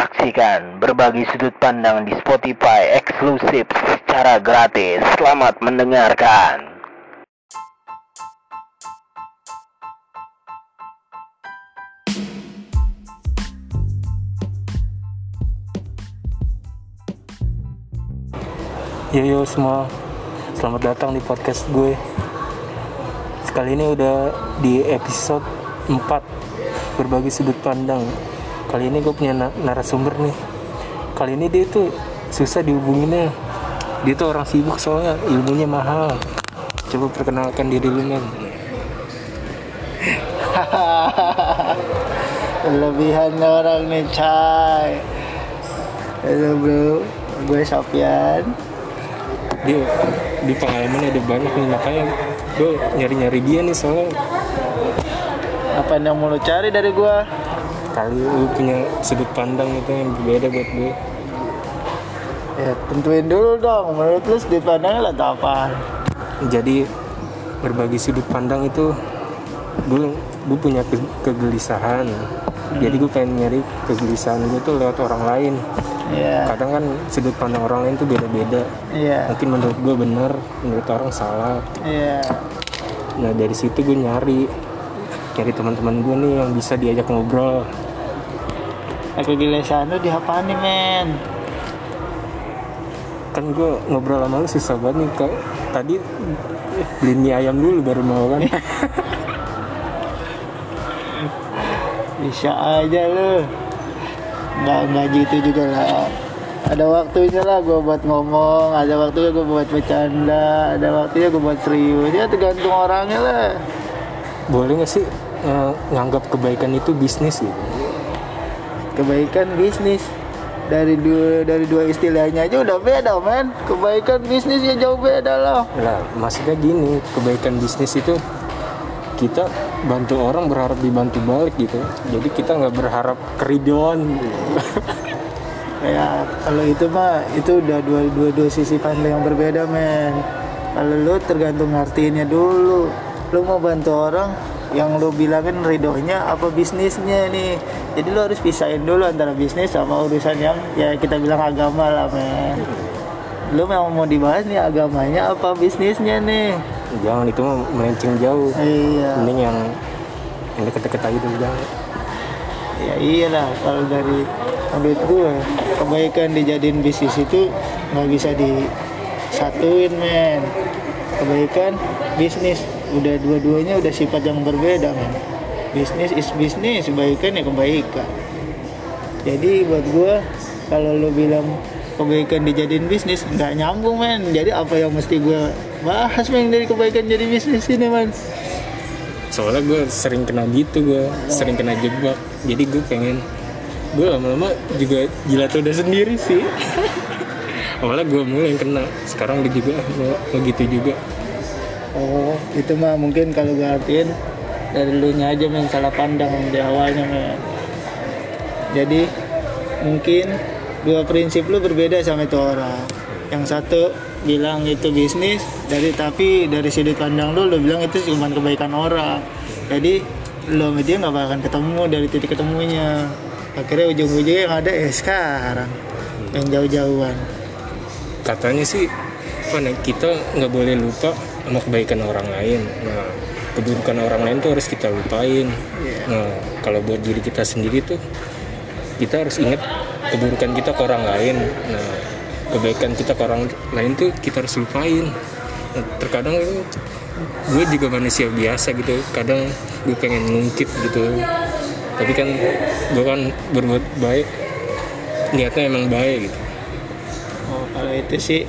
Saksikan berbagi sudut pandang di Spotify eksklusif secara gratis. Selamat mendengarkan. Yo yo semua, selamat datang di podcast gue. Sekali ini udah di episode 4 berbagi sudut pandang. Kali ini gue punya na- narasumber nih. Kali ini dia tuh susah dihubunginnya. Dia tuh orang sibuk soalnya ilmunya mahal. Coba perkenalkan diri lu men. Kelebihan orang nih Cai Halo bro Gue Sofian Dia di pengalaman ada banyak nih makanya gue nyari-nyari dia nih soalnya Apa yang mau lo cari dari gue? Kali lu punya sudut pandang itu yang berbeda buat gue. Ya tentuin dulu dong. Menurut lu sudut pandangnya lah apa? jadi berbagi sudut pandang itu gue gue punya ke- kegelisahan. Jadi gue pengen nyari kegelisahan gue tuh lewat orang lain. Iya. Kadang kan sudut pandang orang lain tuh beda-beda. Iya. Mungkin menurut gue benar menurut orang salah. Iya. Nah dari situ gue nyari nyari teman-teman gue nih yang bisa diajak ngobrol Aku gilisan lu di apaan nih men? kan gue ngobrol sama lu susah banget nih kak tadi beli mie ayam dulu baru mau kan Bisa aja lu Nggak, nggak gitu juga lah ada waktunya lah gue buat ngomong, ada waktunya gue buat bercanda, ada waktunya gue buat serius. Ya tergantung orangnya lah. Boleh nggak sih eh, nganggap kebaikan itu bisnis gitu? Kebaikan bisnis. Dari dua dari dua istilahnya aja udah beda men. Kebaikan bisnisnya jauh beda loh Lah, maksudnya gini, kebaikan bisnis itu kita bantu orang berharap dibantu balik gitu. Jadi kita nggak berharap keridoan. kayak kalau itu mah itu udah dua dua dua sisi pandang yang berbeda men. Kalau lu tergantung ngertiinnya dulu lu mau bantu orang yang lu bilangin ridohnya apa bisnisnya nih? Jadi lu harus pisahin dulu antara bisnis sama urusan yang ya kita bilang agama lah men. Lu memang mau dibahas nih agamanya apa bisnisnya nih? Jangan itu mah melenceng jauh. iya. Mending yang yang deket-deket aja dulu jangan. ya iyalah kalau dari menurut gue kebaikan dijadiin bisnis itu nggak bisa disatuin men. Kebaikan bisnis udah dua-duanya udah sifat yang berbeda men bisnis is bisnis kebaikan ya kebaikan jadi buat gue kalau lo bilang kebaikan dijadiin bisnis nggak nyambung men jadi apa yang mesti gue bahas men dari kebaikan jadi bisnis ini men Soalnya gue sering kena gitu gue, sering kena jebak. Jadi gue pengen gue lama-lama juga jilat udah sendiri sih. Awalnya gue mulai yang kena, sekarang dia juga mau, mau gitu juga. Oh, itu mah mungkin kalau gue artiin dari lu nya aja men salah pandang di awalnya men. Jadi mungkin dua prinsip lu berbeda sama itu orang. Yang satu bilang itu bisnis, dari tapi dari sudut pandang lu lu bilang itu cuma kebaikan orang. Jadi lu sama dia nggak bakalan ketemu dari titik ketemunya. Akhirnya ujung-ujungnya yang ada eh sekarang yang jauh-jauhan. katanya sih nih, kita nggak boleh lupa sama kebaikan orang lain. Nah keburukan orang lain tuh harus kita lupain. Nah kalau buat diri kita sendiri tuh kita harus ingat keburukan kita ke orang lain. Nah kebaikan kita ke orang lain tuh kita harus lupain. Nah, terkadang gue juga manusia biasa gitu. Kadang gue pengen ngungkit gitu. Tapi kan gue kan berbuat baik niatnya emang baik gitu. Oh, kalau itu sih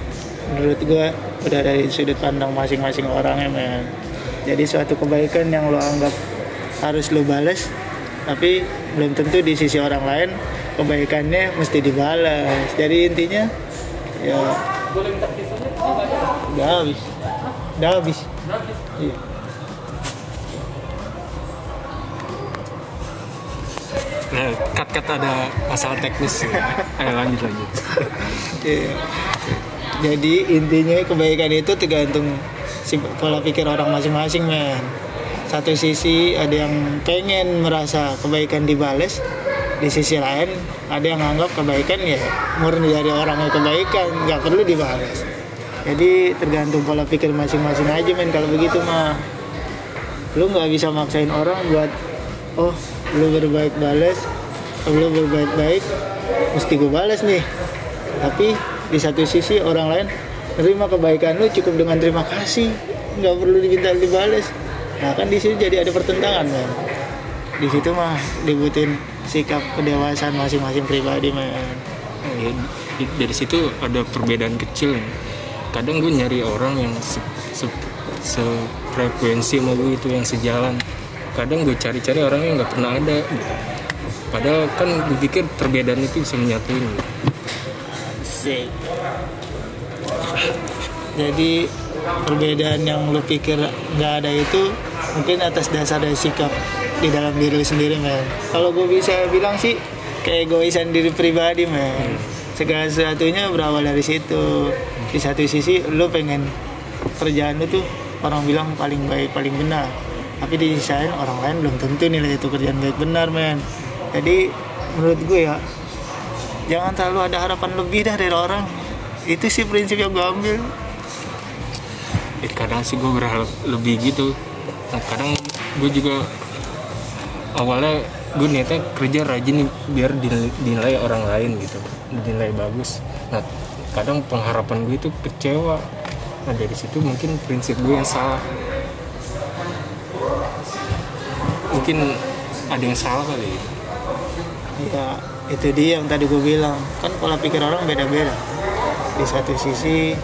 menurut gua udah dari sudut pandang masing-masing orangnya men. Jadi suatu kebaikan yang lo anggap harus lo bales, tapi belum tentu di sisi orang lain kebaikannya mesti dibalas. Jadi intinya ya udah habis, udah habis. Iya. Nah, cut-cut ada masalah teknis. Ayo lanjut lanjut. Iya. Jadi intinya kebaikan itu tergantung pola pikir orang masing-masing men. Satu sisi ada yang pengen merasa kebaikan dibales, di sisi lain ada yang anggap kebaikan ya murni dari orangnya kebaikan nggak perlu dibalas jadi tergantung pola pikir masing-masing aja men kalau begitu mah. Lu nggak bisa maksain orang buat oh lu berbaik balas lu berbaik baik mesti gue balas nih. Tapi di satu sisi orang lain terima kebaikan lu cukup dengan terima kasih nggak perlu diminta dibalas nah kan di sini jadi ada pertentangan men di situ mah dibutuhin sikap kedewasaan masing-masing pribadi men Ya, dari situ ada perbedaan kecil ya. kadang gue nyari orang yang se, se- sefrekuensi sama gue itu yang sejalan kadang gue cari-cari orang yang nggak pernah ada gitu. padahal kan gue pikir perbedaan itu bisa menyatuin. Jadi perbedaan yang lu pikir nggak ada itu mungkin atas dasar dari sikap di dalam diri lu sendiri men. Kalau gue bisa bilang sih keegoisan diri pribadi men. Segala sesuatunya berawal dari situ. Di satu sisi lu pengen kerjaan lu tuh orang bilang paling baik paling benar. Tapi di sisi lain orang lain belum tentu nilai itu kerjaan baik benar men. Jadi menurut gue ya jangan terlalu ada harapan lebih dari orang itu sih prinsip yang gue ambil Eh, kadang sih gue berharap lebih gitu. Nah, kadang gue juga awalnya gue niatnya kerja rajin biar dinilai, orang lain gitu dinilai bagus. Nah kadang pengharapan gue itu kecewa. Nah dari situ mungkin prinsip gue yang salah. Mungkin ada yang salah kali ya. ya itu dia yang tadi gue bilang. Kan pola pikir orang beda-beda di satu sisi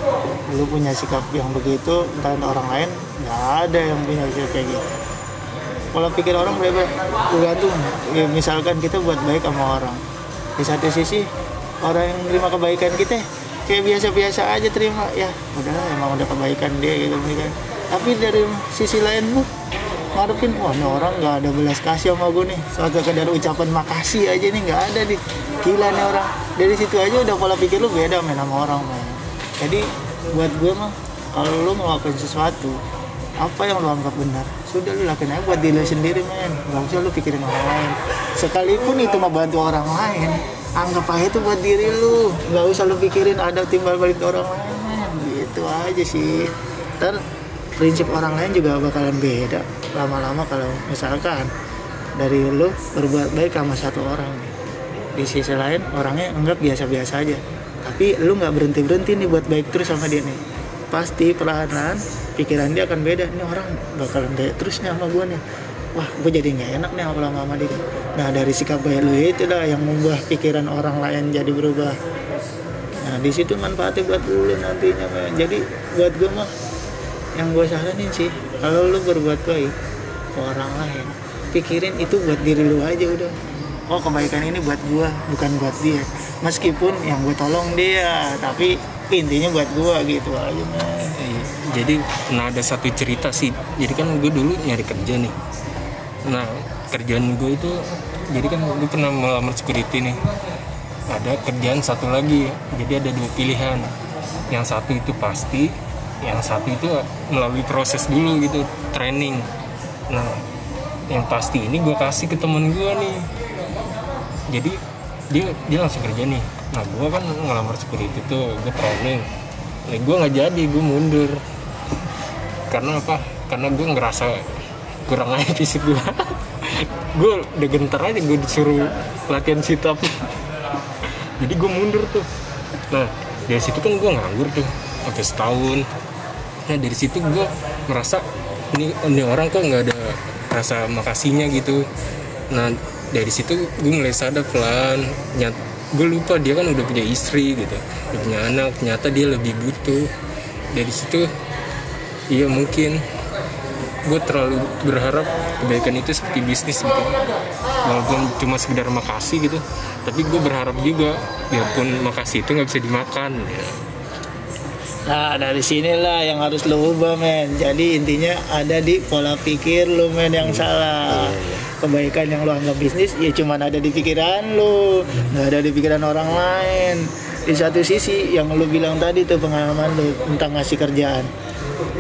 lu punya sikap yang begitu entah orang lain nggak ada yang punya sikap kayak gitu. Pola pikir orang beda-beda. Tergantung ya, misalkan kita buat baik sama orang. Di satu sisi orang yang terima kebaikan kita kayak biasa-biasa aja terima ya udah emang udah kebaikan dia gitu kan. Tapi dari sisi lain lu ngarepin wah ini orang nggak ada belas kasih sama gue nih. Soal sekedar ucapan makasih aja nih nggak ada nih. Gila nih orang. Dari situ aja udah pola pikir lu beda main sama orang men jadi buat gue mah kalau lu ngelakuin sesuatu apa yang lu anggap benar sudah lu lakuin aja buat diri sendiri men nggak usah lu pikirin orang lain. Sekalipun itu mau bantu orang lain anggap aja itu buat diri lu. Nggak usah lu pikirin ada timbal balik orang lain men gitu aja sih. Ntar prinsip orang lain juga bakalan beda lama-lama kalau misalkan dari lu berbuat baik sama satu orang. Di sisi lain orangnya anggap biasa-biasa aja. Tapi lu nggak berhenti berhenti nih buat baik terus sama dia nih. Pasti perlahan-lahan pikiran dia akan beda. Ini orang bakalan baik terus nih sama gue nih. Wah gue jadi nggak enak nih sama dia. Nah dari sikap baik lu itu dah yang membuat pikiran orang lain jadi berubah. Nah di situ manfaatnya buat lu nantinya jadi buat gue mah yang gue saranin sih kalau lu berbuat baik ke orang lain pikirin itu buat diri lu aja udah. Oh kebaikan ini buat gue bukan buat dia. Meskipun yang gue tolong dia tapi intinya buat gue gitu aja Eh, jadi pernah ada satu cerita sih. Jadi kan gue dulu nyari kerja nih. Nah kerjaan gue itu jadi kan gue pernah melamar security nih. Ada kerjaan satu lagi jadi ada dua pilihan. Yang satu itu pasti yang satu itu melalui proses dulu gitu training. Nah yang pasti ini gue kasih ke temen gue nih. Jadi dia dia langsung kerja nih. Nah gue kan ngelamar security tuh gue training. Nah, gue nggak jadi gue mundur. Karena apa? Karena gue ngerasa kurang aja fisik gue gue udah gentar aja gue disuruh latihan sit up jadi gue mundur tuh. Nah dari situ kan gue nganggur tuh sampai setahun nah dari situ gue merasa ini ini orang kok nggak ada rasa makasihnya gitu. Nah dari situ gue mulai sadar pelan nyat gue lupa dia kan udah punya istri gitu udah punya anak ternyata dia lebih butuh. Dari situ iya mungkin gue terlalu berharap kebaikan itu seperti bisnis gitu. Walaupun cuma sekedar makasih gitu tapi gue berharap juga biarpun makasih itu nggak bisa dimakan ya. Nah dari sinilah yang harus lo ubah men. Jadi intinya ada di pola pikir lo men yang salah. Kebaikan yang lo anggap bisnis ya cuman ada di pikiran lo. Nggak ada di pikiran orang lain. Di satu sisi yang lo bilang tadi tuh pengalaman lo tentang ngasih kerjaan.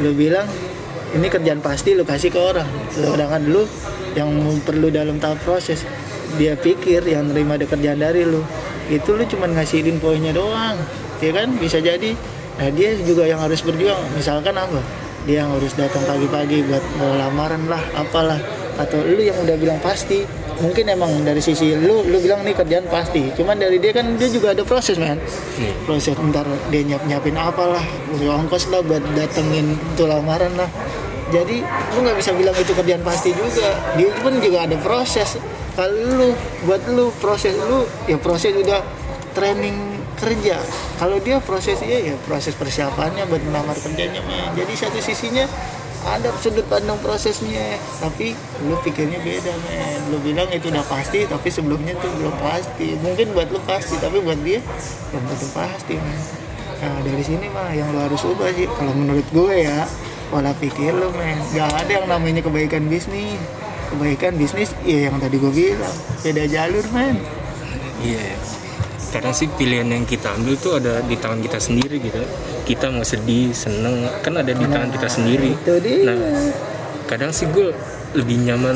Lo bilang ini kerjaan pasti lo kasih ke orang. Sedangkan lo yang perlu dalam tahap proses dia pikir yang nerima ada kerjaan dari lu itu lu cuman ngasih infonya doang. Ya kan? Bisa jadi nah dia juga yang harus berjuang. Misalkan apa? Dia yang harus datang pagi-pagi buat mau lamaran lah apalah. Atau lu yang udah bilang pasti. Mungkin emang dari sisi lu lu bilang nih kerjaan pasti. Cuman dari dia kan dia juga ada proses men. Iya. proses ntar dia nyiap nyiapin apalah ongkos lah buat datengin tuh lamaran lah. Jadi lu nggak bisa bilang itu kerjaan pasti juga. Dia pun juga ada proses. Kalau lu buat lu proses lu ya proses udah training kerja. Kalau dia prosesnya ya proses persiapannya buat melamar kerjanya men jadi satu sisinya ada sudut pandang prosesnya tapi lu pikirnya beda men. Lu bilang itu udah pasti tapi sebelumnya tuh belum pasti. Mungkin buat lu pasti tapi buat dia belum tentu pasti men. Nah dari sini mah yang lu harus ubah sih. Kalau menurut gue ya pola pikir lu men. Gak ada yang namanya kebaikan bisnis. Kebaikan bisnis ya yang tadi gue bilang beda jalur men. Iya. ya. Kadang sih pilihan yang kita ambil tuh ada di tangan kita sendiri gitu. Kita mau sedih, seneng, kan ada di tangan kita sendiri. Nah, kadang sih gue lebih nyaman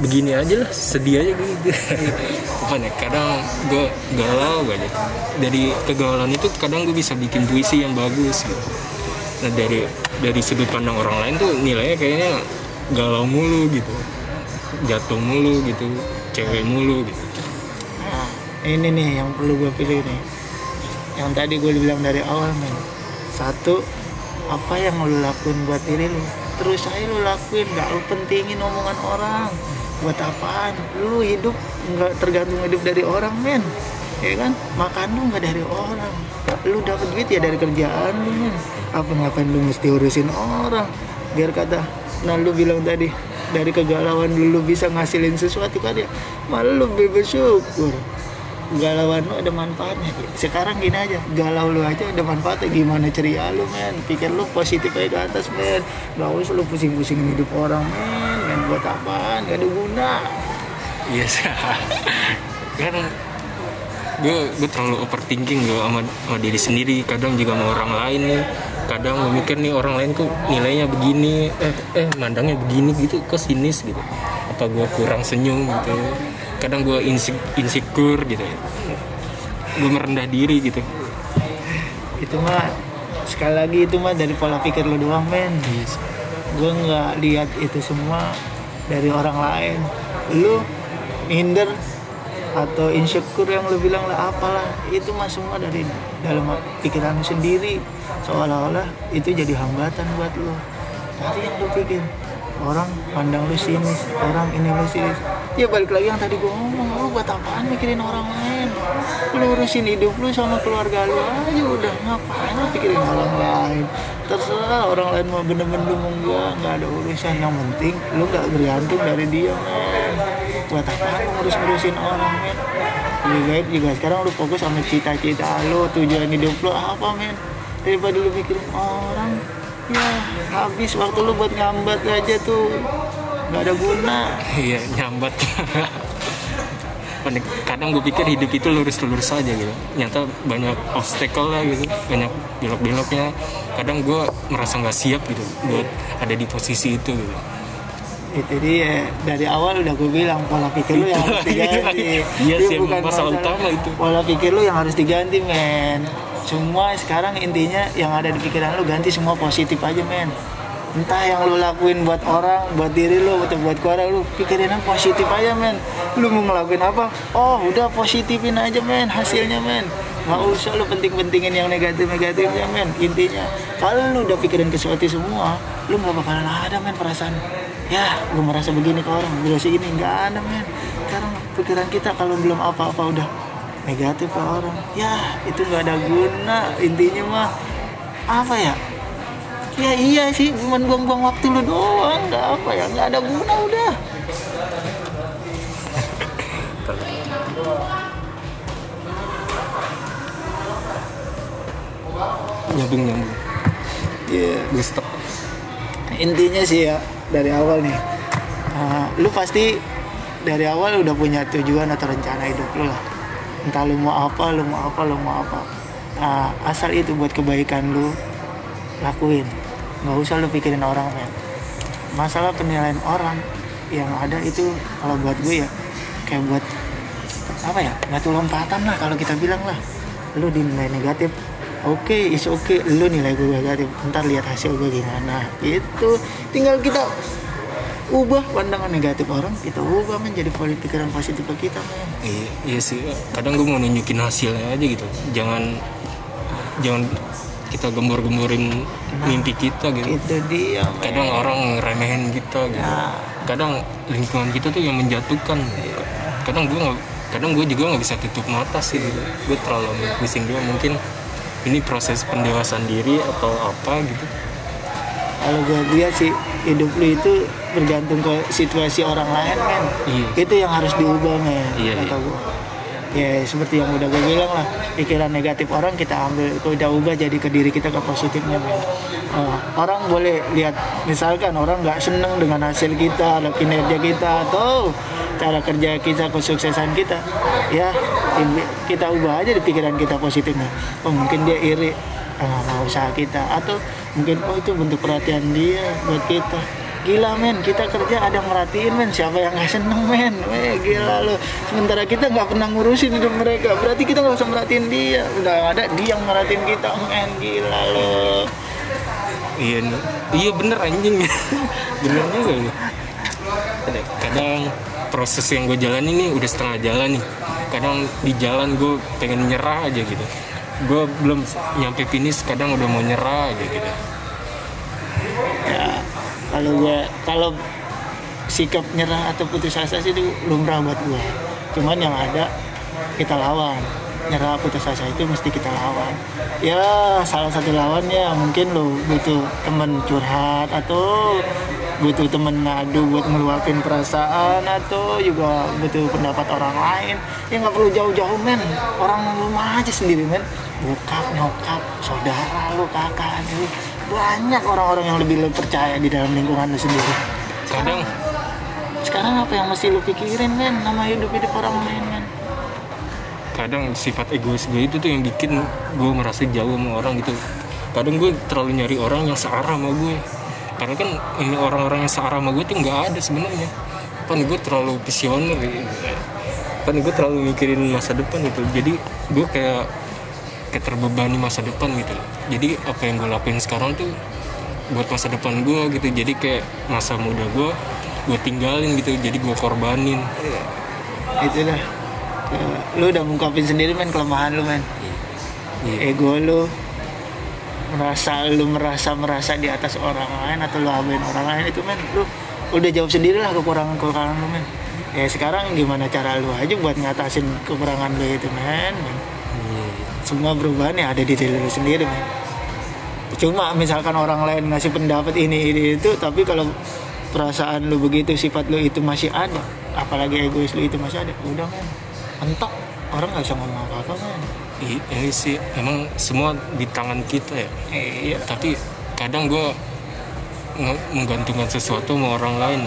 begini aja lah, sedih aja gitu. Bukan ya, kadang gue galau aja. Dari kegalalan itu kadang gue bisa bikin puisi yang bagus gitu. Nah dari dari sudut pandang orang lain tuh nilainya kayaknya galau mulu gitu, jatuh mulu gitu, cewek mulu gitu. Ini nih yang perlu gue pilih nih. Yang tadi gue bilang dari awal men. Satu, apa yang lu lakuin buat diri lu? Terus aja lu lakuin, gak lu pentingin omongan orang. Buat apaan? Lu hidup nggak tergantung hidup dari orang men. Ya kan? Makan lu nggak dari orang. Lu dapet duit ya dari kerjaan lu men. Apa ngapain lu mesti urusin orang? Biar kata, nah lu bilang tadi dari kegalauan dulu bisa ngasilin sesuatu kan ya malah lu bersyukur galauan lu ada manfaatnya. Sekarang gini aja galau lu aja ada manfaatnya. Gimana ceria lu men? Pikir lu positif aja ke atas men. Gak usah lu pusing-pusingin hidup orang men. Men buat apaan? Gak ada guna. Iya sih. kan gue gue terlalu overthinking gue sama, sama diri sendiri. Kadang juga sama orang lain nih. Kadang gue mikir nih orang lain kok nilainya begini eh eh mandangnya begini gitu kok sinis gitu. Apa gue kurang senyum gitu kadang gue insecure gitu ya. Gue merendah diri gitu. Itu mah sekali lagi itu mah dari pola pikir lu doang men. Gue nggak lihat itu semua dari orang lain. Lu minder atau insecure yang lu bilang lah apalah. Itu mah semua dari dalam pikiran lu sendiri. Seolah-olah itu jadi hambatan buat lu. Tapi yang lu pikir. Orang pandang lu sinis orang ini lu sinis ya balik lagi yang tadi gue ngomong lu buat apaan mikirin orang lain? Lu urusin hidup lu sama keluarga lu aja udah ngapain lu pikirin orang lain? Terserah orang lain mau bener-bener mau enggak nggak ada urusan. Yang penting lu nggak bergantung dari dia men. Buat apaan lu ngurus-ngurusin orang men? Lebih baik juga sekarang lu fokus sama cita-cita lu tujuan hidup lu apa men? Daripada lu mikirin orang ya habis waktu lu buat ngambat aja tuh nggak ada guna. Iya nyambat. Kadang gue pikir hidup itu lurus-lurus saja gitu. Nyata banyak obstacle lah gitu banyak belok-beloknya. Kadang gue merasa nggak siap gitu buat ada di posisi itu gitu. Itu dia. Dari awal udah gue bilang pola pikir lu yang harus diganti. iya sih, emang masalah utama itu. pola pikir lu yang harus diganti men. Semua sekarang intinya yang ada di pikiran lu ganti semua positif aja men entah yang lu lakuin buat orang buat diri lu atau buat keluarga lu pikirin yang positif aja men. Lu mau ngelakuin apa? Oh udah positifin aja men hasilnya men. Nggak usah lu penting-pentingin yang negatif-negatifnya men intinya. Kalau lu udah pikirin ke semua lu nggak bakalan ada men perasaan ya gue merasa begini ke orang gue ini nggak ada men. Sekarang pikiran kita kalau belum apa-apa udah negatif ke orang ya itu nggak ada guna intinya mah apa ya ya iya sih cuma buang-buang waktu lu doang. Nggak apa ya nggak ada guna udah. Nyambung nyambung. Iya. gue stop. Intinya sih ya dari awal nih uh, lu pasti dari awal udah punya tujuan atau rencana hidup lu lah. Entah lu mau apa lu mau apa lu mau apa. Nah, asal itu buat kebaikan lu lakuin nggak usah lu pikirin orang men. Masalah penilaian orang yang ada itu kalau buat gue ya kayak buat apa ya batu lompatan lah kalau kita bilang lah. Lu dinilai negatif oke is oke. Lu nilai gue negatif ntar lihat hasil gue gimana. Itu tinggal kita ubah pandangan negatif orang kita ubah menjadi pikiran positif ke kita men. Iya, iya sih. Kadang gue mau nunjukin hasilnya aja gitu. Jangan jangan kita gembor-gemborin mimpi kita gitu itu dia men. kadang orang ngeremehin kita gitu Ya. kadang lingkungan kita tuh yang menjatuhkan kadang gue nggak kadang gue juga nggak bisa tutup mata sih gitu gue terlalu bising dia mungkin ini proses pendewasaan diri atau apa gitu kalau gue lihat sih hidup lu itu bergantung ke situasi orang lain men Iya. itu yang harus diubah men Iya, kata iya. gua. Ya seperti yang udah gue bilang lah pikiran negatif orang kita ambil kita ubah jadi ke diri kita ke positifnya men. Oh, orang boleh lihat misalkan orang nggak seneng dengan hasil kita atau kinerja kita atau cara kerja kita kesuksesan kita ya kita ubah aja di pikiran kita positifnya. Oh mungkin dia iri ah, sama usaha kita atau mungkin oh itu bentuk perhatian dia buat kita gila men. Kita kerja ada yang merhatiin men. Siapa yang nggak seneng men? Weh, gila lo sementara kita nggak pernah ngurusin hidup mereka. Berarti kita nggak usah merhatiin dia. Udah ada dia yang merhatiin kita men. Gila lo iya iya bener anjing. Bener juga nih kadang proses yang gue jalan ini udah setengah jalan nih. Kadang di jalan gue pengen nyerah aja gitu. Gue belum nyampe finish kadang udah mau nyerah aja gitu. ya kalau gue kalau sikap nyerah atau putus asa sih itu lumrah buat gue cuman yang ada kita lawan. Nyerah putus asa itu mesti kita lawan. Ya salah satu lawannya mungkin lo butuh temen curhat atau butuh temen ngadu buat ngeluapin perasaan atau juga butuh pendapat orang lain. Ya nggak perlu jauh-jauh men. Orang rumah aja sendiri men. Bokap nyokap saudara lu kakak lu banyak orang-orang yang lebih lu percaya di dalam lingkungan lu sendiri. Kadang. Sekarang apa yang mesti lu pikirin men nama hidup hidup orang lain men kadang sifat egois gue itu tuh yang bikin gue merasa jauh sama orang gitu. Kadang gue terlalu nyari orang yang searah sama gue. Karena kan ini orang-orang yang searah sama gue tuh nggak ada sebenarnya. Kan gue terlalu visioner gitu. kan gue terlalu mikirin masa depan gitu. Jadi gue kayak kayak terbebani masa depan gitu jadi apa yang gue lakuin sekarang tuh buat masa depan gue gitu. Jadi kayak masa muda gue gue tinggalin gitu. Jadi gue korbanin. Itulah Eh, lu udah mengungkapin sendiri men kelemahan lu men. Iya. ego lu. Merasa lu merasa merasa di atas orang lain atau lu abain orang lain itu men lu udah jawab sendiri lah kekurangan kekurangan lu men. Ya sekarang gimana cara lu aja buat ngatasin kekurangan lu itu men, men. Iya. semua perubahan ya ada di diri lu sendiri men. Cuma misalkan orang lain ngasih pendapat ini ini itu tapi kalau perasaan lu begitu sifat lu itu masih ada apalagi egois lu itu masih ada udah men. Mentok. Orang nggak bisa ngomong apa apa men. I- ini sih emang semua di tangan kita ya. Iya. Tapi kadang gue menggantungkan sesuatu sama orang lain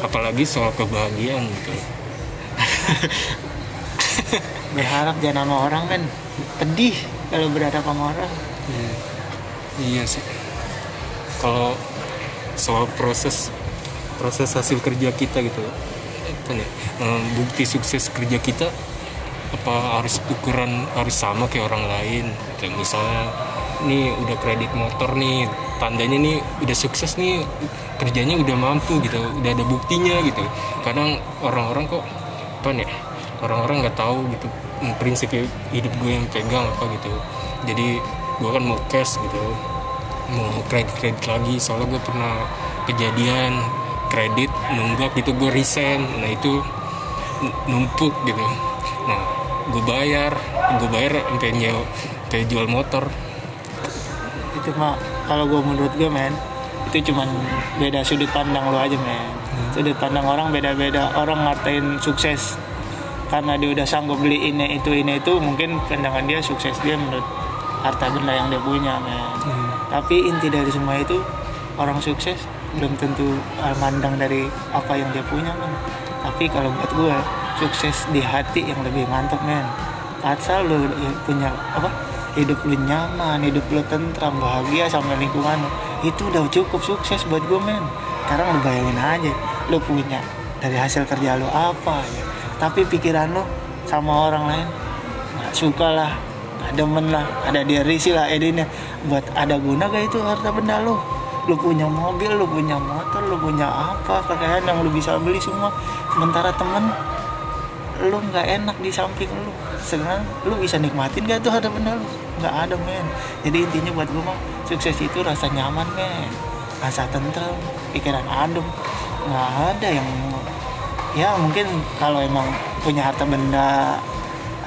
apalagi soal kebahagiaan gitu. Berharap jangan sama orang kan pedih kalau berhadapan sama orang. Iya. Sih. Kalau soal proses proses hasil kerja kita gitu apa nih? Em, bukti sukses kerja kita apa harus ukuran harus sama kayak orang lain? Kayak misalnya nih udah kredit motor nih tandanya nih udah sukses nih kerjanya udah mampu gitu udah ada buktinya gitu. Kadang orang-orang kok apa nih orang-orang nggak tahu gitu mm, prinsip hidup gue yang pegang apa gitu. Jadi gue kan mau cash gitu mau kredit kredit lagi. Soalnya gue pernah kejadian kredit nunggak gitu gue resign. Nah itu numpuk gitu. Nah gue bayar gue bayar sampai nyew sampai jual motor. Itu mah kalau gue menurut gue men itu cuman beda sudut pandang lo aja men. Sudut pandang orang beda-beda orang ngatain sukses karena dia udah sanggup beli ini itu ini itu mungkin pandangan dia sukses dia menurut harta benda yang dia punya men. Tapi inti dari semua itu orang sukses belum tentu uh, mandang dari apa yang dia punya men. Tapi kalau buat gue sukses di hati yang lebih mantap men. Asal lu punya apa hidup lu nyaman hidup lu tentram bahagia sama lingkungan itu udah cukup sukses buat gue men. Sekarang lu bayangin aja lu punya dari hasil kerja lu apa ya tapi pikiran lu sama orang lain nggak suka lah nggak demen lah. Ada dia risi lah edinnya. Buat ada guna gak itu harta benda lu? Lu punya mobil lu punya motor lu punya apa pakaian yang lu bisa beli semua. Sementara temen lu nggak enak di samping lu. Sekarang lu bisa nikmatin gak tuh harta benda lu? Nggak ada men. Jadi intinya buat gue mah sukses itu rasa nyaman men. Rasa tentrem pikiran adem. Nggak ada yang ya mungkin kalau emang punya harta benda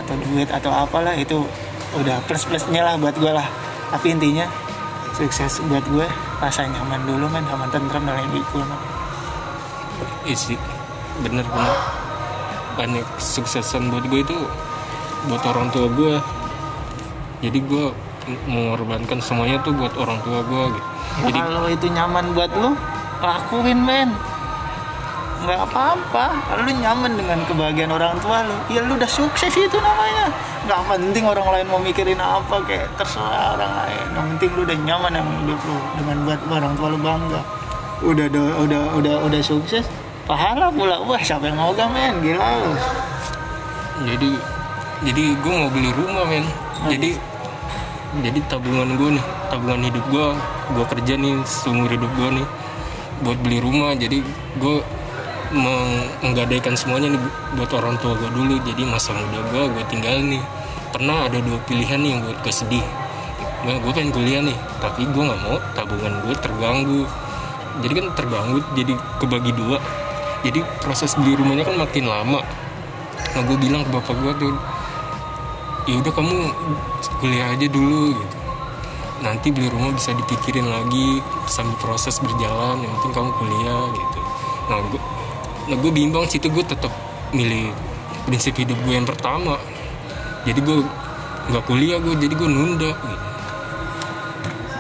atau duit atau apalah itu udah plus plusnya lah buat gue lah. Tapi intinya sukses buat gue rasa nyaman dulu men. Sama tentrem dalam hidup gue men. isi bener-bener banyak suksesan buat gue itu buat orang tua gue jadi gue mengorbankan semuanya tuh buat orang tua gue gitu. Ya, jadi kalau itu nyaman buat lu lakuin men nggak apa-apa. Lu nyaman dengan kebahagiaan orang tua lu. Ya lu udah sukses itu namanya. Nggak penting orang lain mau mikirin apa kayak terserah orang lain. Yang penting lu udah nyaman sama hidup lu. Dengan buat orang tua lu bangga. Udah udah udah udah, udah sukses pahala pula. Wah siapa yang mau gak men? Gila lu. Jadi jadi gue mau beli rumah men. Jadi jadi tabungan gue nih tabungan hidup gue gue kerja nih seumur hidup gue nih buat beli rumah. Jadi gue menggadaikan semuanya nih buat orang tua gue dulu. Jadi masa muda gue gue tinggal nih. Pernah ada dua pilihan nih yang buat gue sedih. Nah, gue pengen kuliah nih tapi gue nggak mau tabungan gue terganggu. Jadi kan terganggu jadi kebagi dua. Jadi proses beli rumahnya kan makin lama. Nah gue bilang ke bapak gue tuh ya udah kamu kuliah aja dulu gitu. Nanti beli rumah bisa dipikirin lagi sambil proses berjalan yang penting kamu kuliah gitu. Nah gue nah gue bimbang situ gue tetap milih prinsip hidup gue yang pertama. Jadi gue nggak kuliah gue jadi gue nunda.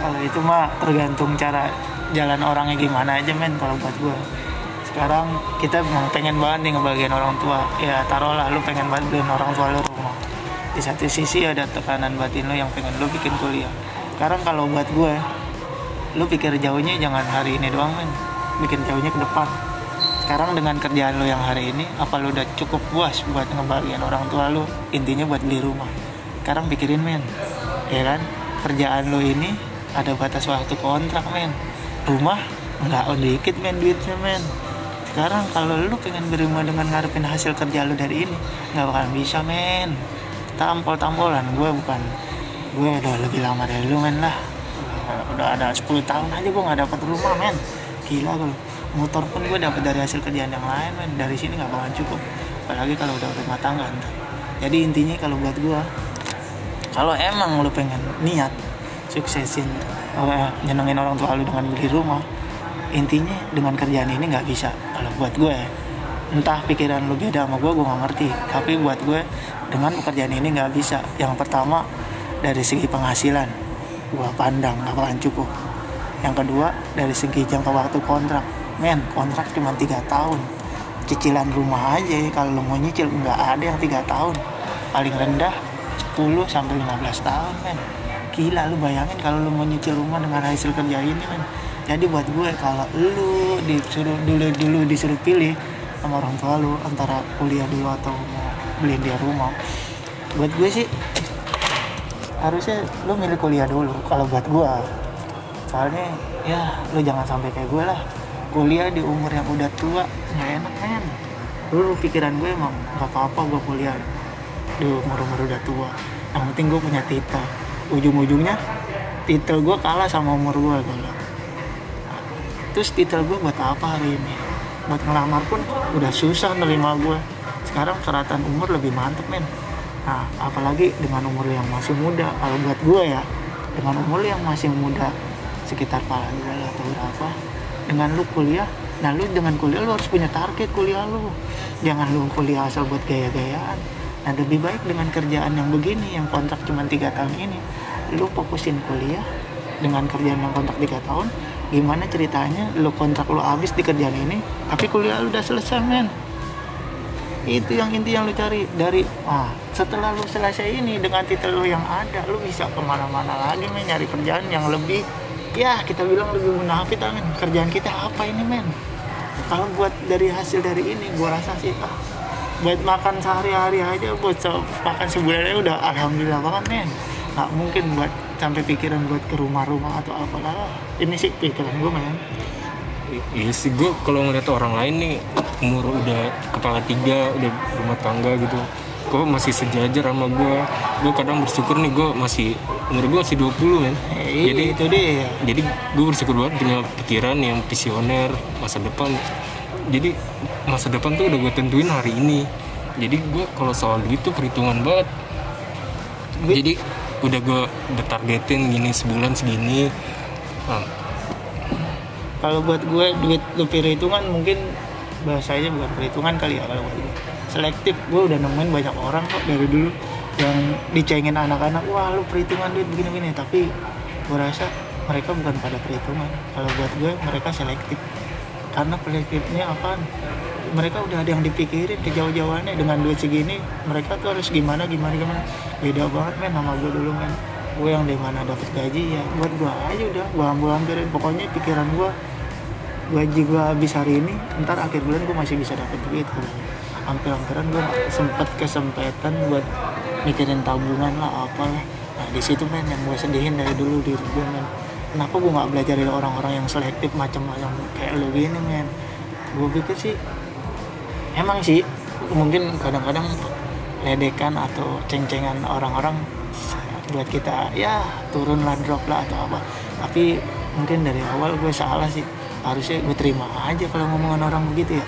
Kalau itu mah tergantung cara jalan orangnya gimana aja men kalau buat gue sekarang kita memang pengen banget nih ngebagian orang tua. Ya taruhlah lu pengen banget beliin orang tua lu rumah. Di satu sisi ada tekanan batin lu yang pengen lu bikin kuliah. Sekarang kalau buat gue lu pikir jauhnya jangan hari ini doang men. Bikin jauhnya ke depan sekarang dengan kerjaan lu yang hari ini apa lu udah cukup puas buat ngebagian orang tua lu? Intinya buat beli rumah. Sekarang pikirin men. Ya kan? Kerjaan lu ini ada batas waktu kontrak men. Rumah nggak dikit men duitnya men. Sekarang kalau lu pengen beli rumah dengan ngarepin hasil kerja lu dari ini nggak bakalan bisa men. Tampol tampolan gue bukan gue udah lebih lama dari lu men lah. Udah ada 10 tahun aja gue nggak dapat rumah men. Gila gue motor pun gue dapat dari hasil kerjaan yang lain men. Dari sini nggak bakalan cukup. Apalagi kalau udah rumah tangga ntar. jadi intinya kalau buat gue kalau emang lu pengen niat suksesin eh, nyenengin orang tua lu dengan beli rumah intinya dengan kerjaan ini nggak bisa kalau buat gue ya. entah pikiran lu beda sama gue gue nggak ngerti. Tapi buat gue dengan pekerjaan ini nggak bisa. Yang pertama dari segi penghasilan gue pandang nggak bakalan cukup. Yang kedua dari segi jangka waktu kontrak men kontrak cuma tiga tahun. Cicilan rumah aja kalau lu mau nyicil nggak ada yang tiga tahun. Paling rendah 10 sampai 15 tahun men. Gila lu bayangin kalau lu mau nyicil rumah dengan hasil kerja ini men. Jadi buat gue kalau lu disuruh dulu dulu disuruh pilih sama orang tua lu antara kuliah dulu atau mau beliin dia rumah buat gue sih harusnya lu milih kuliah dulu kalau buat gue. Soalnya ya lu jangan sampai kayak gue lah kuliah di umur yang udah tua nggak enak men dulu pikiran gue emang nggak apa-apa gue kuliah di umur umur udah tua. Yang penting gue punya titel. Ujung-ujungnya titel gue kalah sama umur gue gue bilang. terus titel gue buat apa hari ini? Buat ngelamar pun udah susah nerima gue sekarang keratan umur lebih mantep men. Nah apalagi dengan umur yang masih muda. Kalau buat gue ya dengan umur yang masih muda sekitar pala dua lah atau berapa dengan lu kuliah nah lu dengan kuliah lu harus punya target kuliah lu. Jangan lu kuliah asal buat gaya-gayaan. Nah lebih baik dengan kerjaan yang begini yang kontrak cuma tiga tahun ini lu fokusin kuliah dengan kerjaan yang kontrak tiga tahun gimana ceritanya lu kontrak lu habis di kerjaan ini tapi kuliah lu udah selesai men. Itu yang inti yang lu cari dari ah setelah lu selesai ini dengan titel lu yang ada lu bisa ke mana-mana lagi men nyari kerjaan yang lebih ya kita bilang lebih munafik men kerjaan kita apa ini men? Kalau buat dari hasil dari ini gua rasa sih ah, buat makan sehari-hari aja buat se- makan sebulan aja udah alhamdulillah banget men. Nggak mungkin buat sampai pikiran buat ke rumah-rumah atau apalah. Ini sih pikiran gue men. Iya sih gue kalau ngeliat orang lain nih umur udah kepala tiga udah rumah tangga gitu gue masih sejajar sama gue gue kadang bersyukur nih gue masih umur gue masih 20 men. Eh, jadi itu dia. jadi gue bersyukur banget punya pikiran yang visioner masa depan. Jadi masa depan tuh udah gue tentuin hari ini. Jadi gue kalau soal duit tuh perhitungan banget. Jadi udah gue udah targetin gini sebulan segini. Nah, kalau buat gue duit lu perhitungan mungkin bahasanya bukan perhitungan kali ya kalau buat gue selektif. Gue udah nemuin banyak orang kok dari dulu yang dicengin anak-anak wah lu perhitungan duit begini-begini. Tapi gue rasa mereka bukan pada perhitungan. Kalau buat gue mereka selektif. Karena selektifnya apaan? Mereka udah ada yang dipikirin kejauh-jauhannya. Dengan duit segini mereka tuh harus gimana gimana gimana. Beda banget men sama gue dulu men. Gue yang dari mana dapat gaji ya buat gue aja udah. Gue ambil ambilin pokoknya pikiran gue gaji gue habis hari ini ntar akhir bulan gue masih bisa dapat duit hampir hampiran gue sempet kesempetan buat mikirin tabungan lah apalah. Nah di situ men yang gue sedihin dari dulu diri gue men. Kenapa gue nggak belajar dari orang-orang yang selektif macam-macam kayak lu gini men? Gue pikir sih emang sih mungkin kadang-kadang ledekan atau ceng-cengan orang-orang buat kita ya turun lah drop lah atau apa. Tapi mungkin dari awal gue salah sih. Harusnya gue terima aja kalau ngomongan orang begitu ya.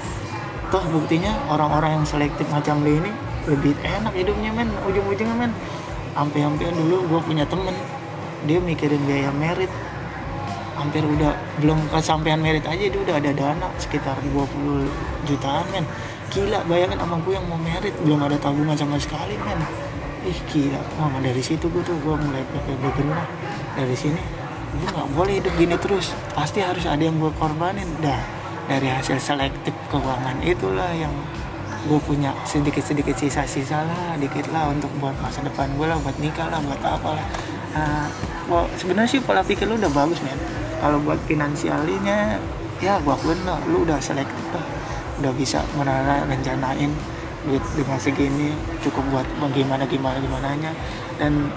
Toh buktinya orang-orang yang selektif macam lu ini lebih enak hidupnya men. Ujung-ujungnya men. Sampai-sampai dulu gue punya temen. Dia mikirin biaya merit. Hampir udah belum kesampaian merit aja dia udah ada dana sekitar 20 jutaan men. Gila bayangin sama gue yang mau merit. Belum ada tabungan sama sekali men. Ih gila. Wah dari situ gue tuh gue mulai pakai bebenah dari sini gue nggak boleh hidup gini terus. Pasti harus ada yang gue korbanin. Dah dari hasil selektif keuangan itulah yang gue punya sedikit-sedikit sisa-sisa lah dikit lah untuk buat masa depan gue lah buat nikah lah buat apa lah. Nah, well, sebenarnya sih pola pikir lu udah bagus men. Kalau buat finansialnya ya gue akuin lah lu udah selektif lah. Udah bisa menara rencanain duit dengan segini cukup buat bagaimana gimana gimana nya dan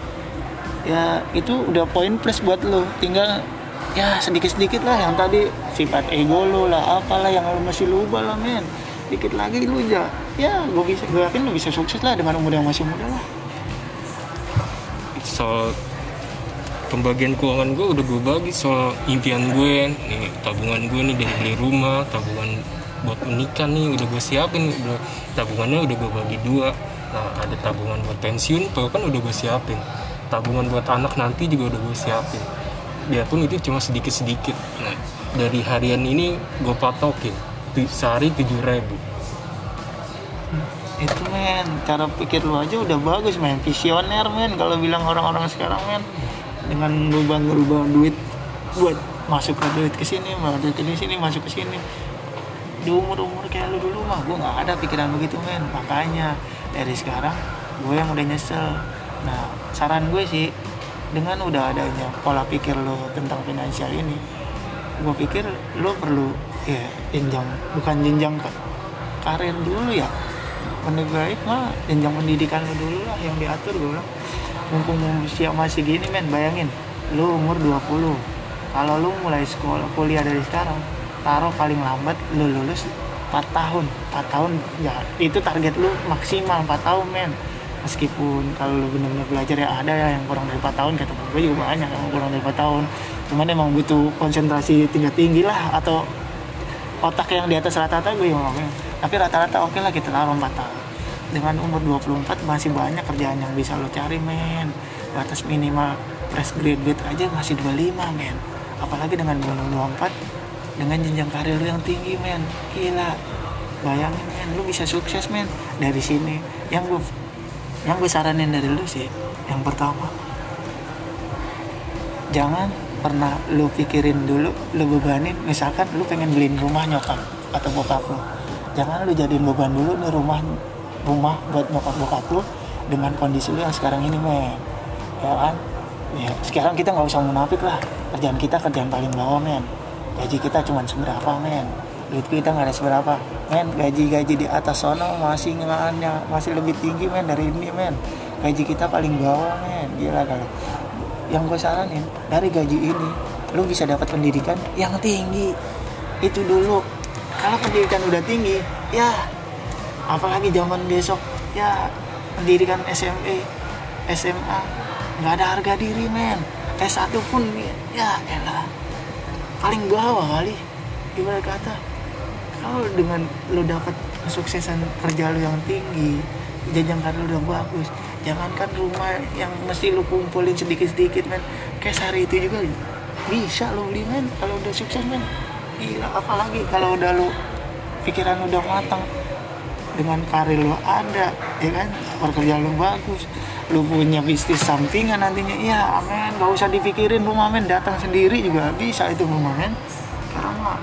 ya itu udah poin plus buat lu. Tinggal ya sedikit sedikit lah yang tadi sifat ego lu lah apalah yang lu masih lu ubah lah men dikit lagi lu aja ya gue bisa gue yakin lu bisa sukses lah dengan umur yang masih muda lah. Soal pembagian keuangan gue udah gue bagi soal impian gue nih tabungan gue nih dari beli rumah tabungan buat menikah nih udah gue siapin. Udah tabungannya udah gue bagi dua. Nah ada tabungan buat pensiun tuh kan udah gue siapin. Tabungan buat anak nanti juga udah gue siapin. Biarpun itu cuma sedikit sedikit nah dari harian ini gue patokin sehari tujuh ribu. Itu men cara pikir lu aja udah bagus men. Visioner men kalau bilang orang-orang sekarang men. Dengan lubang-lubang duit buat masuk ke duit ke sini masuk ke sini masuk ke sini. Di umur-umur kayak lu dulu mah gue nggak ada pikiran begitu men. Makanya dari sekarang gue yang udah nyesel. Nah saran gue sih dengan udah adanya pola pikir lo tentang finansial ini gue pikir lo perlu ya jenjang bukan jenjang ke karir dulu ya. Baik mah jenjang pendidikan lo dulu lah yang diatur gue bilang. Mumpung usia masih gini men bayangin. Lu umur 20 kalau lu mulai sekolah kuliah dari sekarang taruh paling lambat lu lulus 4 tahun. 4 tahun ya itu target lu maksimal 4 tahun men. Meskipun kalau lu benar-benar belajar ya ada ya yang kurang dari 4 tahun kata gue juga banyak yang kurang dari 4 tahun. Cuman emang butuh konsentrasi tingkat tinggi lah atau otak yang di atas rata-rata gue yang ngomongin. Tapi rata-rata oke lah kita taruh 4 tahun dengan umur 24 masih banyak kerjaan yang bisa lo cari men. Batas minimal fresh graduate aja masih 25 men. Apalagi dengan umur 24 dengan jenjang karir lu yang tinggi men. Gila. Bayangin men lu bisa sukses men dari sini. Yang gue yang gue saranin dari lu sih yang pertama. Jangan pernah lu pikirin dulu lu bebanin? Misalkan lu pengen beliin rumah nyokap atau bokap lu. Jangan lu jadiin beban dulu nih rumah rumah buat nyokap bokap lu dengan kondisi lu yang sekarang ini men. Ya kan? Ya sekarang kita nggak usah munafik lah. Kerjaan kita kerjaan paling bawah men. Gaji kita cuma seberapa men? Duit kita nggak ada seberapa. Men gaji-gaji di atas sono masih ngelannya masih lebih tinggi men dari ini men. Gaji kita paling bawah men. Gila kalau yang gue saranin dari gaji ini lu bisa dapat pendidikan yang tinggi. Itu dulu. Kalau pendidikan udah tinggi ya apalagi zaman besok ya pendidikan SMA SMA nggak ada harga diri men. S1 pun ya elah. Paling bawah kali ibarat kata kalau dengan lu dapat kesuksesan kerja lu yang tinggi jenjang karir udah bagus. Jangankan rumah yang mesti lu kumpulin sedikit-sedikit men. Kayak sehari itu juga bisa lu beli men kalau udah sukses men. Gila apalagi kalau udah lu pikiran udah matang. Dengan karir lu ada ya kan? Pekerjaan lu bagus lu punya bisnis sampingan nantinya ya amin gak usah dipikirin rumah men. Datang sendiri juga bisa itu rumah men. Sekarang mah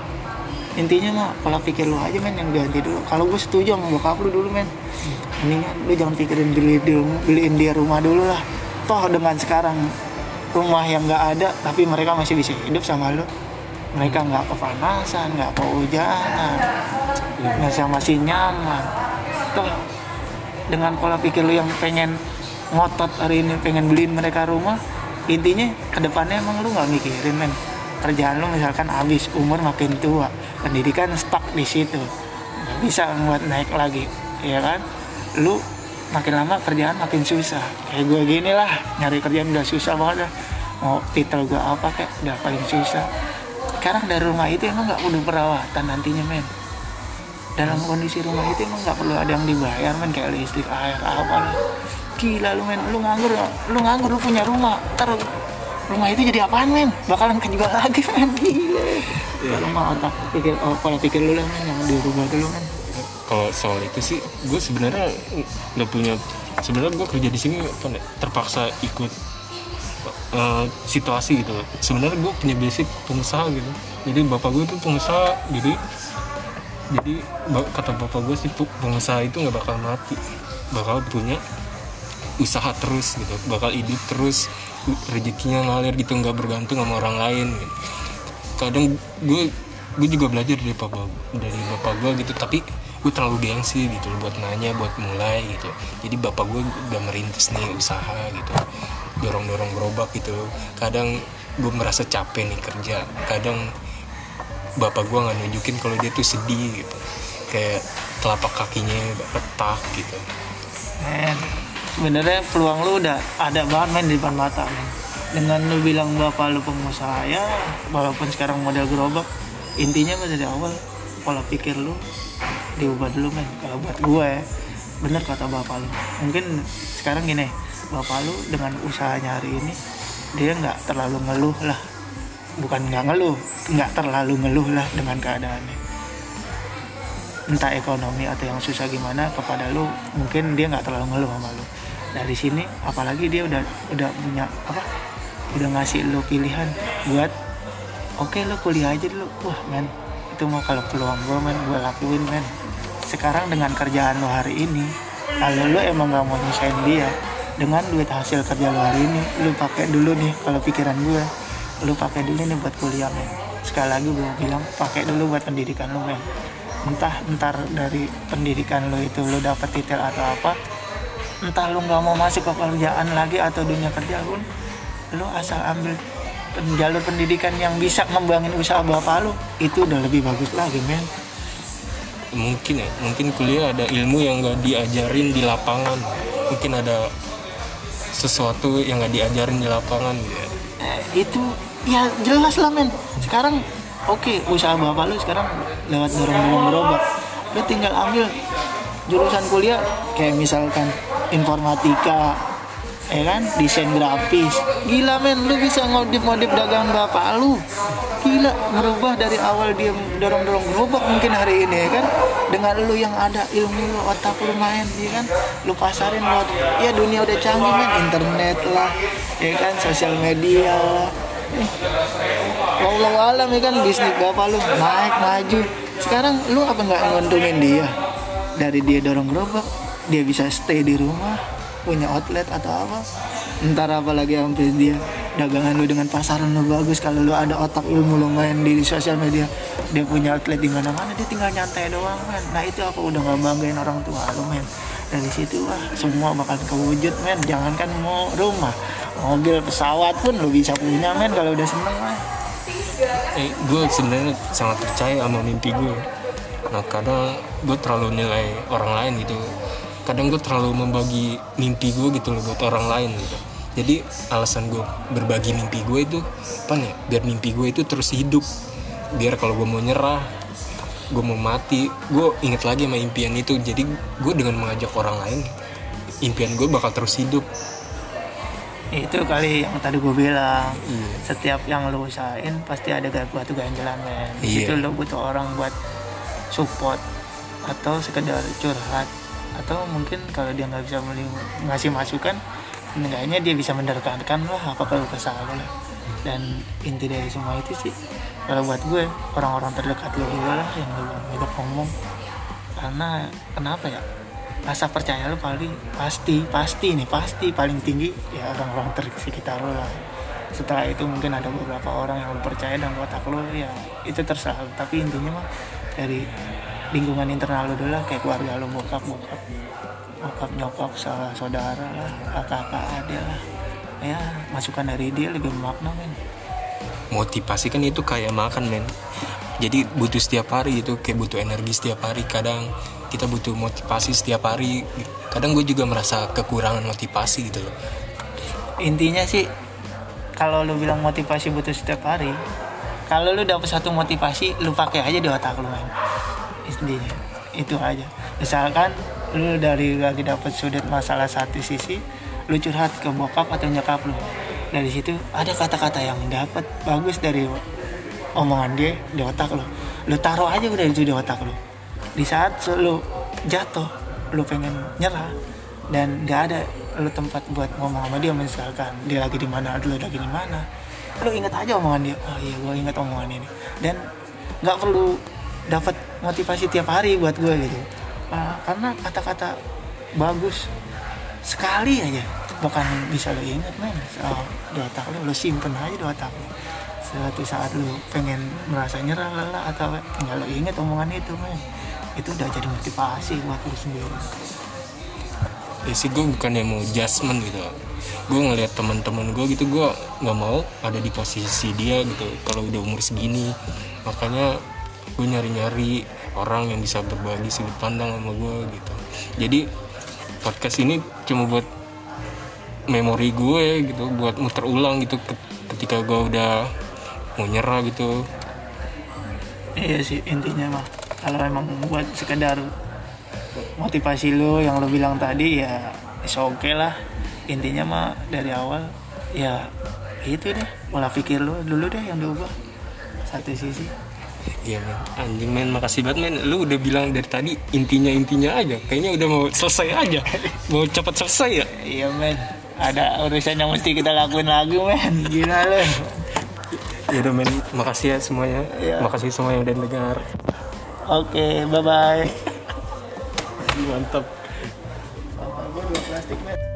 intinya mah pola pikir lu aja men yang ganti dulu. Kalau gue setuju sama bokap lu dulu men mendingan lu jangan pikirin beli beliin dia rumah dulu lah. Toh dengan sekarang rumah yang nggak ada tapi mereka masih bisa hidup sama lu. Mereka nggak kepanasan nggak kehujanan masih masih nyaman. Toh dengan pola pikir lu yang pengen ngotot hari ini pengen beliin mereka rumah intinya ke depannya emang lu nggak mikirin men. Kerjaan lu misalkan habis umur makin tua pendidikan stuck di situ. Nggak bisa buat naik lagi ya kan lu makin lama kerjaan makin susah. Kayak gue gini lah nyari kerjaan udah susah banget dah. Mau titel gue apa kayak udah paling susah. Sekarang dari rumah itu emang nggak perlu perawatan nantinya men. Dalam kondisi rumah itu emang nggak perlu ada yang dibayar men. Kayak listrik air apa lah. Gila lu men. Lu nganggur lu nganggur lu punya rumah. Ntar rumah itu jadi apaan men? Bakalan kejual lagi men. Gila ya. rumah otak pikir oh, pola pikir lu lah men yang di rumah dulu men kalau soal itu sih gue sebenarnya nggak punya sebenarnya gue kerja di sini terpaksa ikut uh, situasi gitu sebenarnya gue punya basic pengusaha gitu. Jadi bapak gue tuh pengusaha jadi jadi kata bapak gue sih pengusaha itu nggak bakal mati. Bakal punya usaha terus gitu bakal hidup terus rezekinya ngalir gitu nggak bergantung sama orang lain gitu. kadang gue gue juga belajar dari bapak dari bapak gue gitu tapi gue terlalu gengsi gitu buat nanya buat mulai gitu. Jadi bapak gue udah merintis nih usaha gitu. Dorong dorong gerobak gitu kadang gue merasa capek nih kerja. Kadang bapak gue nggak nunjukin kalau dia tuh sedih gitu. Kayak telapak kakinya retak gitu. Men peluang lu udah ada banget men di depan mata men. Dengan lu bilang bapak lu pengusaha ya walaupun sekarang model gerobak intinya mah dari awal pola pikir lu diubah dulu men. Kalau buat gue ya bener kata bapak lu. Mungkin sekarang gini bapak lu dengan usahanya hari ini dia nggak terlalu ngeluh lah. Bukan nggak ngeluh nggak terlalu ngeluh lah dengan keadaannya. Entah ekonomi atau yang susah gimana kepada lu mungkin dia nggak terlalu ngeluh sama lu. Dari sini apalagi dia udah udah punya apa udah ngasih lu pilihan buat oke lu kuliah aja dulu. Wah men itu mau kalau peluang gue men gue lakuin men sekarang dengan kerjaan lo hari ini kalau lo emang nggak mau nyusahin dia dengan duit hasil kerja lo hari ini lo pakai dulu nih kalau pikiran gue. Lo pakai dulu nih buat kuliah men. Sekali lagi gue bilang pakai dulu buat pendidikan lo men. Entah entar dari pendidikan lo itu lo dapet titel atau apa entah lo nggak mau masuk ke kerjaan lagi atau dunia kerja pun lo asal ambil jalur pendidikan yang bisa ngembangin usaha bapak lo itu udah lebih bagus lagi men mungkin ya mungkin kuliah ada ilmu yang nggak diajarin di lapangan. Mungkin ada sesuatu yang nggak diajarin di lapangan ya. Eh, itu ya jelas lah men. Sekarang oke usaha bapak lu sekarang lewat dorong dorong gerobak lu tinggal ambil jurusan kuliah kayak misalkan informatika ya kan? Desain grafis. Gila men lu bisa ngodip ngodip dagang bapak lu gila merubah dari awal dia dorong dorong gerobak mungkin hari ini ya kan? Dengan lu yang ada ilmu lu otak lu main ya kan? Lu pasarin buat ya dunia udah canggih men. Internet lah ya kan? Sosial media lah. Wallahu alam ya kan? Bisnis bapak lu naik maju. Sekarang lu apa nggak nguntungin dia? Dari dia dorong gerobak dia bisa stay di rumah punya outlet atau apa? Ntar apa lagi sampai dia? Dagangan lu dengan pasaran lu bagus kalau lu ada otak ilmu lu main di, sosial media dia punya outlet di mana mana dia tinggal nyantai doang men. Nah itu aku udah nggak banggain orang tua lu men. Dari situ wah semua bakal kewujud men. Jangankan mau rumah mobil pesawat pun lu bisa punya men kalau udah seneng men. Eh gue sebenarnya sangat percaya sama mimpi gue nah kadang gue terlalu nilai orang lain gitu kadang gue terlalu membagi mimpi gue gitu loh buat orang lain gitu. Jadi alasan gue berbagi mimpi gue itu apa nih biar mimpi gue itu terus hidup. Biar kalau gue mau nyerah gue mau mati gue inget lagi sama impian itu. Jadi gue dengan mengajak orang lain impian gue bakal terus hidup. Itu kali yang tadi gue bilang. Setiap yang lu usahain pasti ada gak batu ganjalan men. Iya. situ lu butuh orang buat support atau sekedar curhat atau mungkin kalau dia nggak bisa ngasih masukan enggaknya dia bisa menerkankan lah apa kalau kesal lah. Dan inti dari semua itu sih kalau buat gue orang-orang terdekat lu dulu lah yang lu hidup ngomong karena kenapa ya? Rasa percaya lu paling pasti pasti nih pasti paling tinggi ya orang-orang tersekitar lu lah. Setelah itu mungkin ada beberapa orang yang lu percaya dan otak lu ya itu terserah tapi intinya mah dari lingkungan internal lu dulu lah kayak keluarga lu bokap bokap bokap nyokap sa- saudara lah kakak kakak adik lah. Ya masukan dari dia lebih bermakna men. Motivasi kan itu kayak makan men. Jadi butuh setiap hari itu kayak butuh energi setiap hari. Kadang kita butuh motivasi setiap hari. Kadang gue juga merasa kekurangan motivasi gitu loh. Intinya sih kalau lu bilang motivasi butuh setiap hari kalau lu dapet satu motivasi lu pakai aja di otak lu man intinya itu aja. Misalkan lu dari lagi dapet sudut masalah satu sisi lu curhat ke bokap atau nyokap lu. Dari situ ada kata-kata yang dapat bagus dari omongan dia di otak lu. Lu taruh aja udah itu di otak lu. Di saat lu jatuh lu pengen nyerah dan gak ada lu tempat buat ngomong sama dia misalkan dia lagi di mana lu lagi di mana lu inget aja omongan dia. Oh iya gue inget omongan ini. Dan nggak perlu dapat motivasi tiap hari buat gue gitu. Ah, karena kata-kata bagus sekali aja. Bukan bisa lu inget men. Oh, di otak lu lu simpen aja di otak lu suatu saat lu pengen merasa nyerah lelah atau tinggal lu inget omongan itu men. Itu udah jadi motivasi buat lu sendiri. Ya sih gue bukannya mau judgement gitu. Gue ngeliat teman-teman gue gitu gue nggak mau ada di posisi dia gitu. Kalau udah umur segini makanya gue nyari-nyari orang yang bisa berbagi sudut pandang sama gue gitu. Jadi podcast ini cuma buat memori gue gitu buat muter ulang gitu ke- ketika gue udah mau nyerah gitu. Iya sih intinya mah. Kalau emang buat sekedar motivasi lu yang lu bilang tadi ya is oke lah. Intinya mah dari awal ya itu deh pola pikir lu dulu deh yang diubah. Satu sisi Iya men, anjing men, makasih banget men. Lu udah bilang dari tadi intinya-intinya aja. Kayaknya udah mau selesai aja. Mau cepat selesai ya? Iya men. Ada urusan yang mesti kita lakuin lagi men. Gila lu. Ya udah men, makasih ya semuanya. Iya. Makasih semua yang udah dengar. Oke bye bye Mantap gue dua plastik men